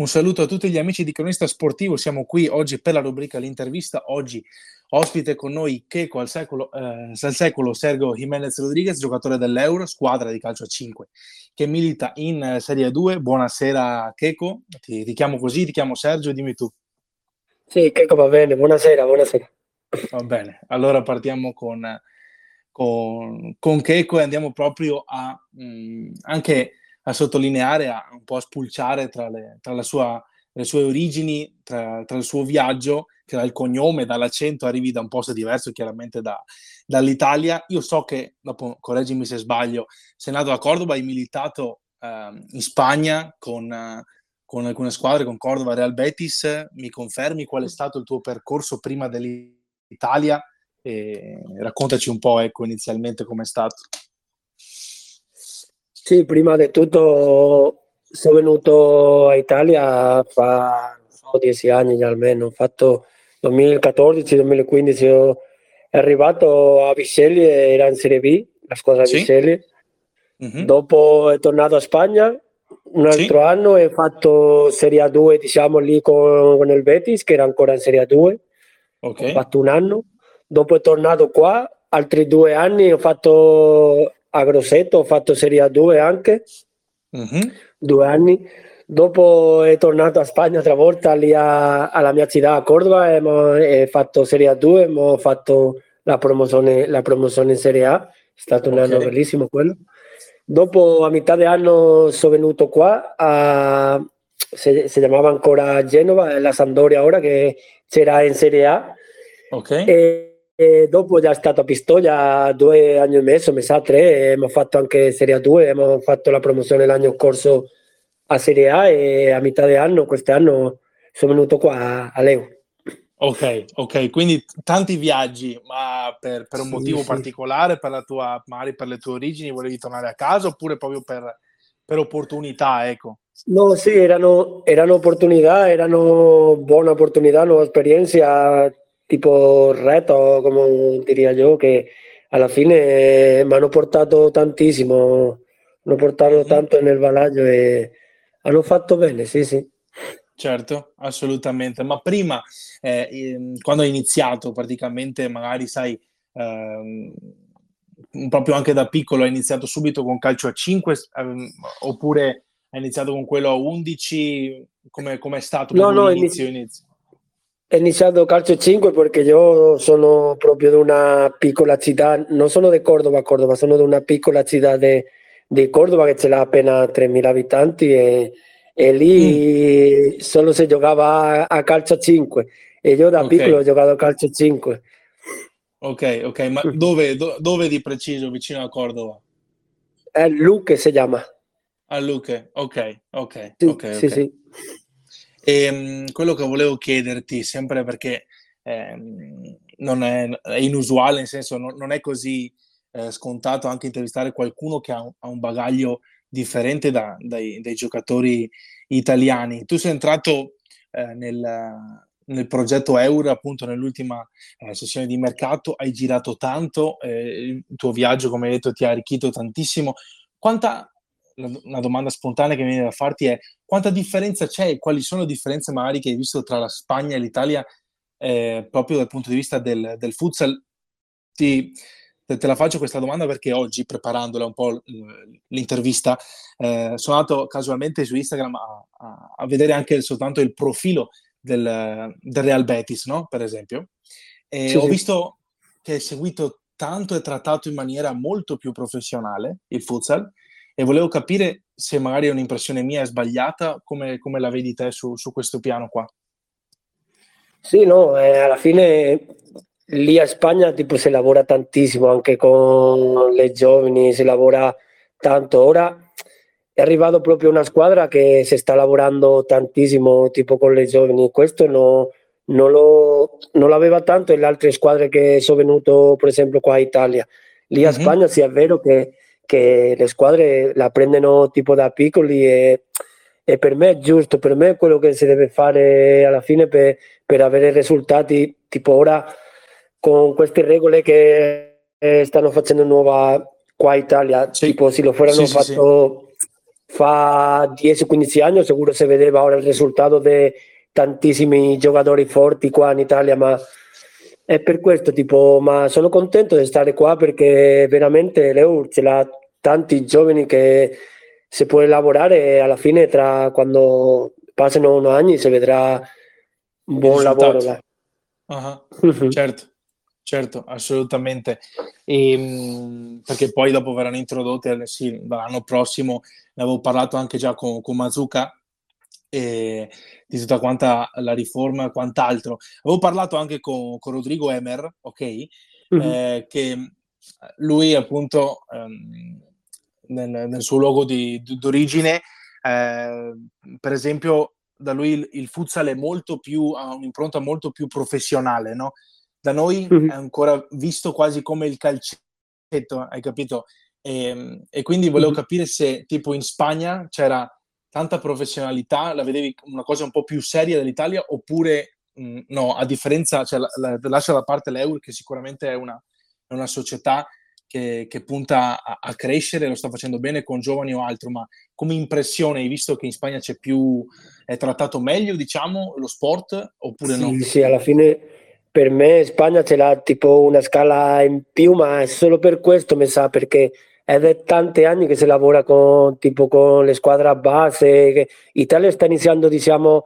Un saluto a tutti gli amici di Cronista Sportivo. Siamo qui oggi per la rubrica L'intervista. Oggi ospite con noi Checo al secolo, eh, al secolo Sergio Jimenez Rodriguez, giocatore dell'Euro, squadra di calcio a 5 che milita in eh, Serie 2. Buonasera Checo, ti, ti chiamo così, ti chiamo Sergio, dimmi tu. Sì, Checo va bene, buonasera, buonasera. Va bene, allora partiamo con, con, con Checo e andiamo proprio a mh, mm, anche a sottolineare, a un po' a spulciare tra, le, tra la sua, le sue origini, tra, tra, il suo viaggio, che dal cognome, dall'accento arrivi da un posto diverso, chiaramente da, dall'Italia. Io so che, dopo, correggimi se sbaglio, sei nato a Cordova, hai militato eh, in Spagna con, con alcune squadre, con Cordova, Real Betis. Mi confermi qual è stato il tuo percorso prima dell'Italia? E raccontaci un po', ecco, inizialmente com'è stato. Sì, prima di tutto sono venuto a Italia fa so, dieci anni almeno, ho fatto 2014-2015, sono arrivato a Vicelli, era in Serie B, la squadra sì. Vicelli, mm-hmm. dopo è tornato a Spagna un altro sì. anno e ho fatto Serie A2 diciamo lì con, con, il Betis che era ancora in Serie A2, okay. ho fatto un anno, dopo è tornato qua, altri due anni ho fatto a Grosseto, ho fatto Serie A2 anche, mm-hmm. due anni. Dopo è tornato a Spagna tre volta lì a, alla mia città, a Cordova, e ho fatto Serie A2 e ho fatto la promozione, la promozione in Serie A. È stato un okay. anno bellissimo quello. Dopo a metà di anno sono venuto qua, a, si, si, chiamava ancora Genova, la Sandoria ora che c'era in Serie A. Okay. E, e dopo già stato a Pistoia due anni e mezzo, mi sa tre, abbiamo fatto anche Serie A2, abbiamo fatto la promozione l'anno scorso a Serie A e a metà di anno, quest'anno, sono venuto qua a Leo. Ok, ok, quindi tanti viaggi, ma per, per un sì, motivo sì. particolare, per la tua, magari per le tue origini, volevi tornare a casa oppure proprio per, per opportunità, ecco? No, sì, erano, erano opportunità, erano buone opportunità, nuova esperienza, tipo reto, come diría io, che alla fine mi hanno portato tantissimo, hanno portato tanto nel balaglio e hanno fatto bene, sì, sì. Certo, assolutamente. Ma prima, eh, quando hai iniziato, praticamente, magari sai, ehm, proprio anche da piccolo, hai iniziato subito con calcio a 5 ehm, oppure hai iniziato con quello a 11? Come è stato no, no, l'inizio? Inizio? He iniziato calcio 5 perché io sono proprio di una piccola città, non sono di Cordova, Cordova, sono di una piccola città di Cordova che ce l'ha appena 3.000 abitanti e, e lì mm. solo si giocava a, a, calcio 5 e io da okay. piccolo ho giocato a calcio 5. Ok, ok, ma dove, do, dove di preciso vicino a Cordova? È Luque si chiama. A Luque, ok, ok. Sì, okay, sì, okay. sì. E, ehm, quello che volevo chiederti, sempre perché eh, non è, è, inusuale, nel senso non, non è così eh, scontato anche intervistare qualcuno che ha un, ha un bagaglio differente da, dai, dai, giocatori italiani. Tu sei entrato eh, nel, nel, progetto Euro, appunto nell'ultima eh, sessione di mercato, hai girato tanto, eh, il tuo viaggio, come hai detto, ti ha arricchito tantissimo. Quanta, una domanda spontanea che mi viene da farti è quanta differenza c'è e quali sono le differenze magari che hai visto tra la Spagna e l'Italia eh, proprio dal punto di vista del, del futsal? Ti, te, la faccio questa domanda perché oggi, preparandola un po' l'intervista, eh, sono andato casualmente su Instagram a, a, a vedere anche soltanto il profilo del, del Real Betis, no? per esempio, e sì, ho sì. visto che hai seguito tanto e trattato in maniera molto più professionale il futsal e volevo capire se magari è un'impressione mia è sbagliata, come, come la vedi te su, su, questo piano qua? Sì, no, eh, alla fine lì a Spagna tipo si lavora tantissimo anche con le giovani, si lavora tanto. Ora è arrivato proprio una squadra che si sta lavorando tantissimo tipo con le giovani. Questo no, non, lo, non l'aveva tanto in altre squadre che sono venuto per esempio qua in Italia. Lì a mm-hmm. Spagna sì è vero che che le squadre la prendono tipo da piccoli e, e, per me è giusto, per me è quello che si deve fare alla fine per, per avere risultati, tipo ora con queste regole che stanno facendo nuova qua in Italia, sì. tipo se lo fueranno sì, fatto sì, fa 10-15 anni sicuro si vedeva ora il risultato di tantissimi giocatori forti qua in Italia, ma è per questo tipo, ma sono contento di stare qua perché veramente l'EUR ce l'ha tanti giovani che si può lavorare e alla fine tra quando passano un anni si vedrà un buon lavoro. Uh-huh. certo, certo, assolutamente. E, ehm, perché poi dopo verranno introdotte, sì, l'anno prossimo, ne avevo parlato anche già con, con Mazuka, e di tutta quanta la riforma e quant'altro. Avevo parlato anche con, con Rodrigo Emer, ok? Mm-hmm. Eh, che lui appunto ehm, nel, nel, suo luogo di, d'origine, eh, per esempio, da lui il, il, futsal è molto più, ha un'impronta molto più professionale, no? Da noi mm-hmm. è ancora visto quasi come il calcetto, hai capito? E, e quindi volevo mm-hmm. capire se tipo in Spagna c'era tanta professionalità, la vedevi una cosa un po' più seria dell'Italia oppure mh, mm, no, a differenza, cioè, la, la, lascia da parte l'Euro che sicuramente è una, è una società che, che punta a, a, crescere, lo sta facendo bene con giovani o altro, ma come impressione hai visto che in Spagna c'è più, è trattato meglio diciamo lo sport oppure sì, no? Sì, alla fine per me Spagna ce l'ha tipo una scala in più, ma è solo per questo mi sa perché ed è tanti anni che si lavora con, tipo, con le squadre a base. Che Italia sta iniziando, diciamo,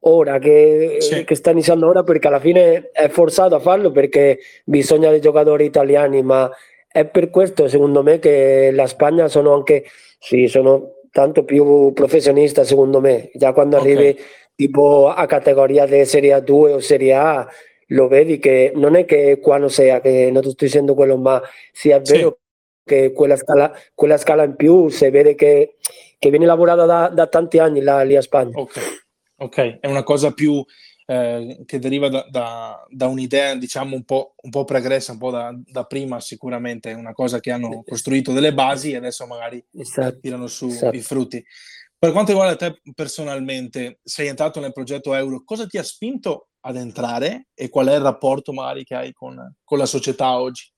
ora, che, sì. che, sta iniziando ora perché alla fine è forzato a farlo perché bisogna dei giocatori italiani, ma è per questo, secondo me, che la Spagna sono anche, sì, sono tanto più professionista, secondo me. Già quando okay. arrivi tipo a categoria di Serie A2 o Serie A, lo vedi che non è che qua non sia, che non sto dicendo quello, ma sia vero che quella scala, quella scala in più si vede che, che viene lavorata da, da, tanti anni là, lì a Spagna. Ok, okay. è una cosa più eh, che deriva da, da, da, un'idea diciamo un po', un po pregressa, un po' da, prima sicuramente, è una cosa che hanno costruito delle basi e adesso magari esatto. tirano su esatto. i frutti. Per quanto riguarda te personalmente, sei entrato nel progetto Euro, cosa ti ha spinto ad entrare e qual è il rapporto magari che hai con, con la società oggi?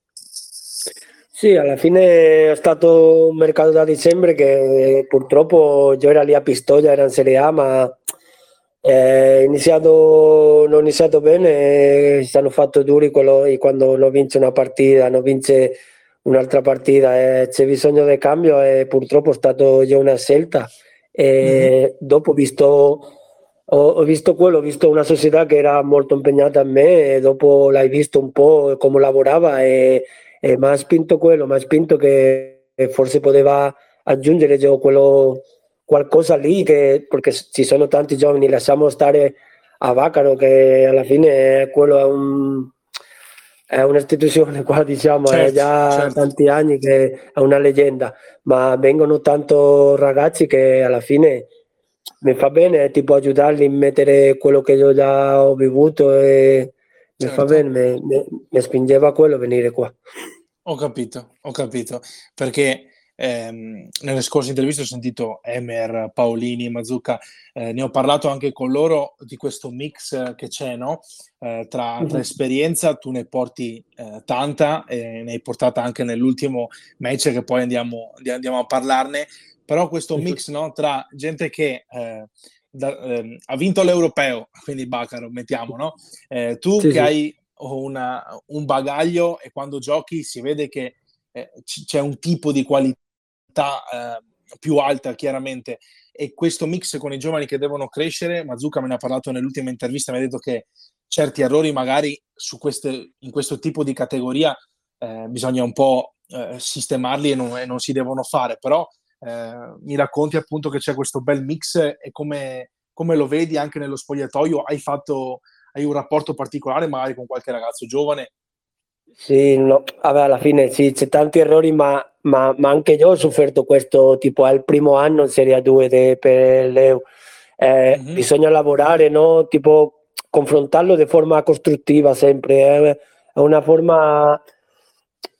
Sì, alla fine è stato un mercato da dicembre che purtroppo io ero lì a Pistoia, era in Serie A, ma è iniziato, non ho iniziato bene, si hanno fatto duri quello, quando non vince una partita, non vince un'altra partita, eh, c'è bisogno di cambio e purtroppo è stato già una scelta. E mm-hmm. dopo ho visto, ho, ho visto quello, ho visto una società che era molto impegnata a me e dopo l'hai visto un po' come lavorava e e mi ha spinto quello, mi ha spinto che forse poteva aggiungere quello, qualcosa lì, che, perché ci sono tanti giovani, lasciamo stare a Vaccaro che alla fine quello è, un, è un'istituzione qua, diciamo, certo, è già certo. tanti anni che è una leggenda, ma vengono tanto ragazzi che alla fine mi fa bene tipo aiutarli a mettere quello che io già ho vivuto e certo. mi fa certo. bene, mi, mi spingeva quello venire qua. Ho capito, ho capito, perché ehm, nelle scorse interviste ho sentito Emer, Paolini, Mazzucca, eh, ne ho parlato anche con loro di questo mix che c'è, no? Eh, tra, tra, mhm. esperienza, tu ne porti eh, tanta, e ne hai portata anche nell'ultimo match che poi andiamo, andiamo a parlarne, però questo mix no? tra gente che eh, da, ehm, ha vinto l'europeo, quindi Bacaro, mettiamo, no? Eh, tu sì, che sì. hai una, un bagaglio e quando giochi si vede che eh, c- c'è un tipo di qualità eh, più alta chiaramente. E questo mix con i giovani che devono crescere, Mazuka me ne ha parlato nell'ultima intervista, mi ha detto che certi errori magari su queste, in questo tipo di categoria eh, bisogna un po' eh, sistemarli e non, e non, si devono fare, però eh, mi racconti appunto che c'è questo bel mix e come, come lo vedi anche nello spogliatoio, hai fatto hai un rapporto particolare magari con qualche ragazzo giovane? Sì, no, vabbè, alla fine sì, c'è tanti errori, ma, ma, ma, anche io ho sofferto questo, tipo il primo anno in Serie 2 de, per l'EU. Eh, mm-hmm. Bisogna lavorare, no? Tipo confrontarlo di forma costruttiva sempre, eh? è una forma...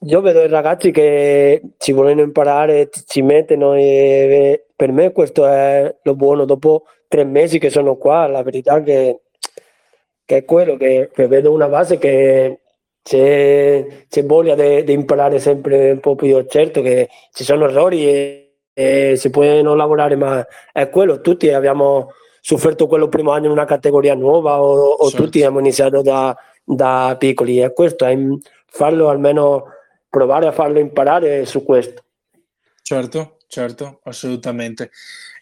Io vedo i ragazzi che ci vogliono imparare, ci mettono e per me questo è lo buono. Dopo tre mesi che sono qua, la verità è che che è quello che, che vedo una base che c'è, c'è voglia di imparare sempre un po' più. Certo che ci sono errori e, eh, si può non lavorare, ma è quello, tutti abbiamo sofferto quello primo anno in una categoria nuova o, o certo. tutti abbiamo iniziato da, da piccoli e questo è farlo almeno provare a farlo imparare su questo. Certo, certo, assolutamente.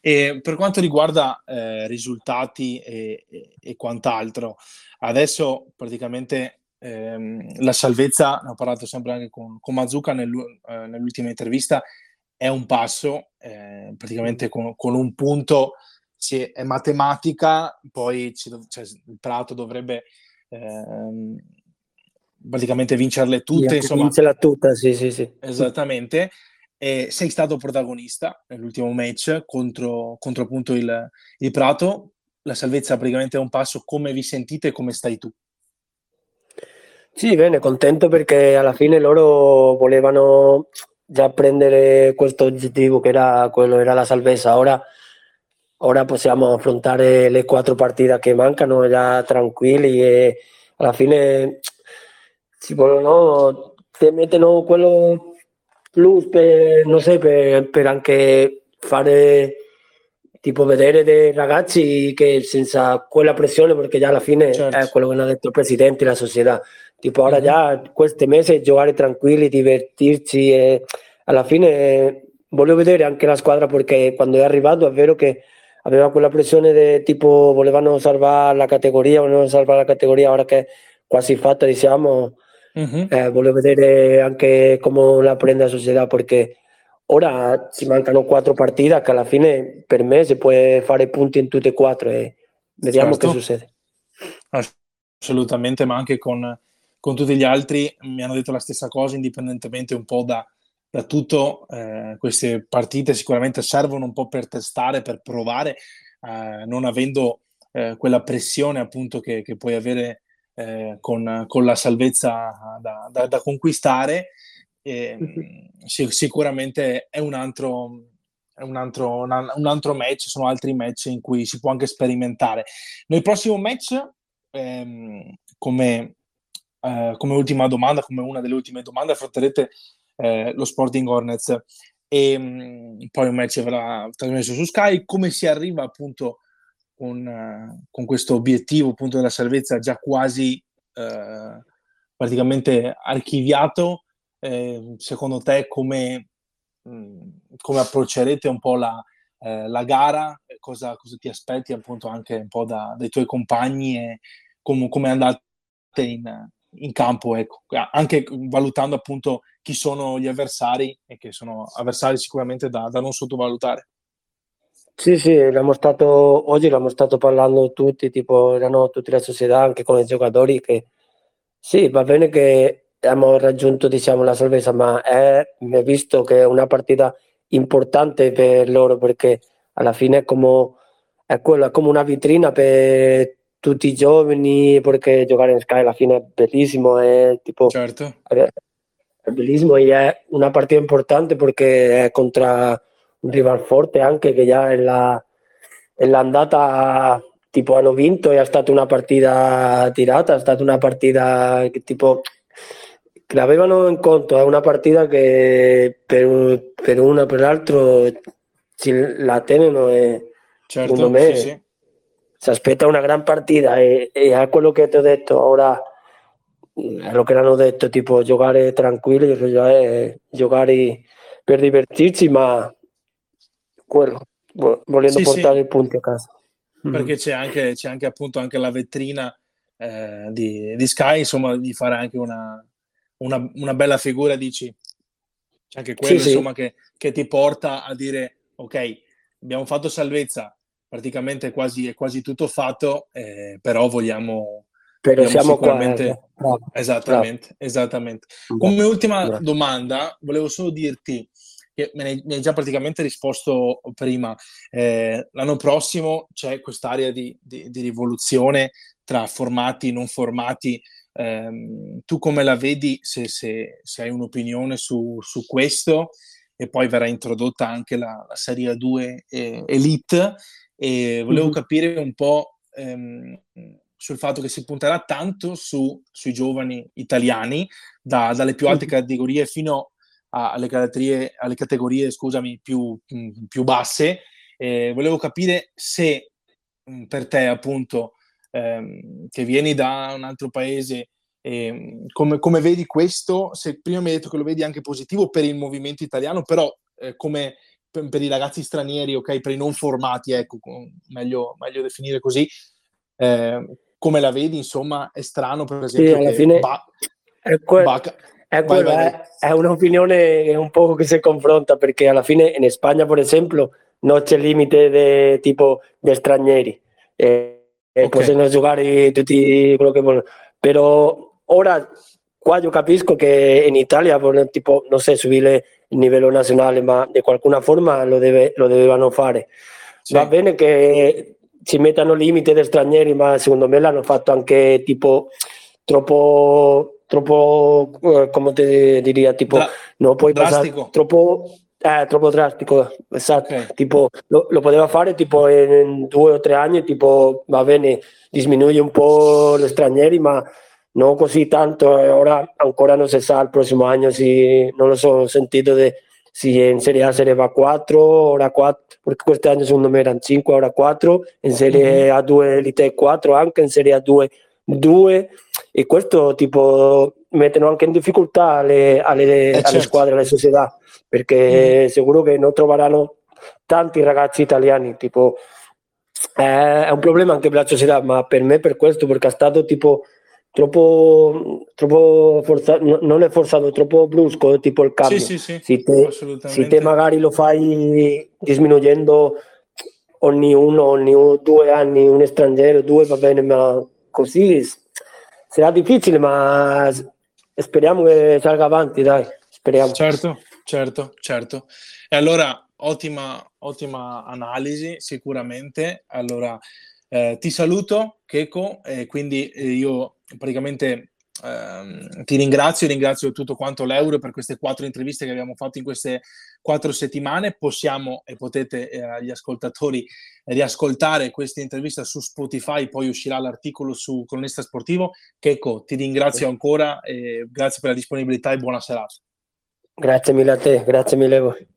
E per quanto riguarda eh, risultati e, e, e, quant'altro, adesso praticamente ehm, la salvezza, ne ho parlato sempre anche con, con Mazzucca nel, eh, nell'ultima intervista, è un passo, eh, praticamente con, con, un punto sì, è matematica, poi ci, cioè, il Prato dovrebbe ehm, praticamente vincerle tutte. Sì, insomma, vincerla tutta, sì, sì, sì. Esattamente. E sei stato protagonista nell'ultimo match contro, contro appunto il, il Prato. La salvezza praticamente è un passo. Come vi sentite e come stai tu? Sì, bene, contento perché alla fine loro volevano già prendere questo obiettivo che era quello, era la salvezza. Ora, ora possiamo affrontare le quattro partite che mancano già tranquilli e alla fine si vogliono, ti mettono quello plus per, non so, per, per anche fare tipo vedere dei ragazzi che senza quella pressione, perché già alla fine certo. è quello che ha detto il presidente la società, tipo ora già queste mesi giocare tranquilli, divertirci e alla fine voglio vedere anche la squadra perché quando è arrivato è vero che aveva quella pressione di tipo volevano salvare la categoria, volevano salvare la categoria, ora che è quasi fatta diciamo, mm-hmm. eh, voglio vedere anche come la prende la società perché Ora ci mancano quattro partite che alla fine per me si può fare punti in tutte e quattro e vediamo certo. che succede. Assolutamente, ma anche con, con, tutti gli altri mi hanno detto la stessa cosa, indipendentemente un po' da, da tutto. Eh, queste partite sicuramente servono un po' per testare, per provare, eh, non avendo eh, quella pressione appunto che, che puoi avere eh, con, con, la salvezza da, da, da conquistare e, ehm, sic- sicuramente è un altro, è un altro, un altro match, sono altri match in cui si può anche sperimentare. Nel prossimo match, ehm, come, eh, come, ultima domanda, come una delle ultime domande, affronterete eh, lo Sporting Hornets e mh, mm, poi un match verrà trasmesso su Sky. Come si arriva appunto con, uh, con questo obiettivo appunto della salvezza già quasi uh, praticamente archiviato? eh, secondo te come, mh, mm, come, approccerete un po' la, eh, la gara, cosa, cosa, ti aspetti appunto anche un po' da, dai tuoi compagni e com- come andate in, in campo, ecco. anche valutando appunto chi sono gli avversari e che sono avversari sicuramente da, da non sottovalutare. Sì, sì, stato, oggi l'abbiamo stato parlando tutti, tipo erano tutte le società, anche con i giocatori, che sì, va bene che abbiamo raggiunto diciamo, la salvezza, ma è visto che è una partita importante per loro perché alla fine è come, è quello, è come una vetrina per tutti giovani perché giocare in Sky alla fine è bellissimo è tipo certo. è bellissimo e è una partita importante perché è contro un rival forte anche che già è, la, è l'andata tipo hanno vinto e è stata una partita tirata è stata una partita che tipo l'avevano in conto, è una partita che per, per una per l'altro la tengono e certo, secondo me sì, sì. Si aspetta una gran partita e, e a quello che ti ho detto ora è lo che hanno detto tipo giocare tranquilli cioè giocare per divertirsi ma quello volendo sì, portare i punti a casa perché mm. c'è anche, c'è anche appunto anche la vetrina eh, di, di Sky insomma di fare anche una, una, una bella figura, dici? C'è anche quello, sì, insomma, sì. Che, che, ti porta a dire, ok, abbiamo fatto salvezza, praticamente quasi, è quasi tutto fatto, eh, però vogliamo... Però vogliamo siamo sicuramente... qua. Eh. Esattamente, bravo. esattamente. Come ultima bravo. domanda, volevo solo dirti, che me ne, mi hai già praticamente risposto prima, eh, l'anno prossimo c'è quest'area di, di, di rivoluzione tra formati e non formati Um, tu come la vedi se, se, se hai un'opinione su, su, questo? E poi verrà introdotta anche la, la Serie 2 eh, Elite e volevo capire un po' um, sul fatto che si punterà tanto su, sui giovani italiani, da, dalle più alte categorie fino alle categorie, alle categorie scusami, più, più basse. Eh, volevo capire se per te, appunto, ehm, che vieni da un altro paese, eh, come, come, vedi questo? Se prima mi hai detto che lo vedi anche positivo per il movimento italiano, però eh, come per, per, i ragazzi stranieri, ok, per i non formati, ecco, meglio, meglio definire così, eh, come la vedi, insomma, è strano, per esempio, sì, alla fine ba- è, que- ba- è, vai, vai, vai. è, un'opinione un po' che si confronta, perché alla fine in Spagna, per esempio, non c'è limite de, tipo di stranieri, eh, okay. possono giocare tutti quello che vogliono, però ora qua io capisco che in Italia, tipo, non so, subire il livello nazionale, ma di qualcuna forma lo, deve, lo dovevano fare. Sì. Va bene che ci mettano limiti di stranieri, ma secondo me l'hanno fatto anche tipo troppo, troppo eh, come ti diria, tipo, Dra- no puoi passare troppo, eh, troppo drastico, esatto, okay. tipo, lo, lo, poteva fare tipo in, due o tre anni, tipo, va bene, diminuye un po' gli stranieri, ma non così tanto, e ora ancora non si sa, il prossimo anno si, non lo so, ho sentito de, si in Serie A se ne va 4, ora 4, perché quest'anno secondo me erano 5, ora 4, in Serie mm-hmm. A2 Elite 4, anche in Serie A2 2, e questo tipo mettono anche in difficoltà le, alle, eh alle certo. squadre, alle società, perché mm. sicuro che non troveranno tanti ragazzi italiani, tipo è un problema anche per la società, ma per me per questo, perché è stato tipo troppo, troppo forzato, non è forzato, troppo brusco, tipo il cambio. Sì, sì, sì, se, te, se te magari lo fai diminuendo ogni uno, ogni due anni un straniero, due va bene, ma così sarà difficile, ma speriamo che salga avanti, dai, speriamo. Certo, certo, certo. E allora, ottima, ottima analisi, sicuramente. Allora, eh, ti saluto, Checo, e quindi eh, io praticamente ehm, ti ringrazio, ringrazio tutto quanto l'Euro per queste quattro interviste che abbiamo fatto in queste quattro settimane. Possiamo e potete eh, agli ascoltatori riascoltare questa intervista su Spotify, poi uscirà l'articolo su Cronista Sportivo. Checo, ti ringrazio ancora, grazie per la disponibilità e buona serata. Grazie mille a te, grazie mille a voi.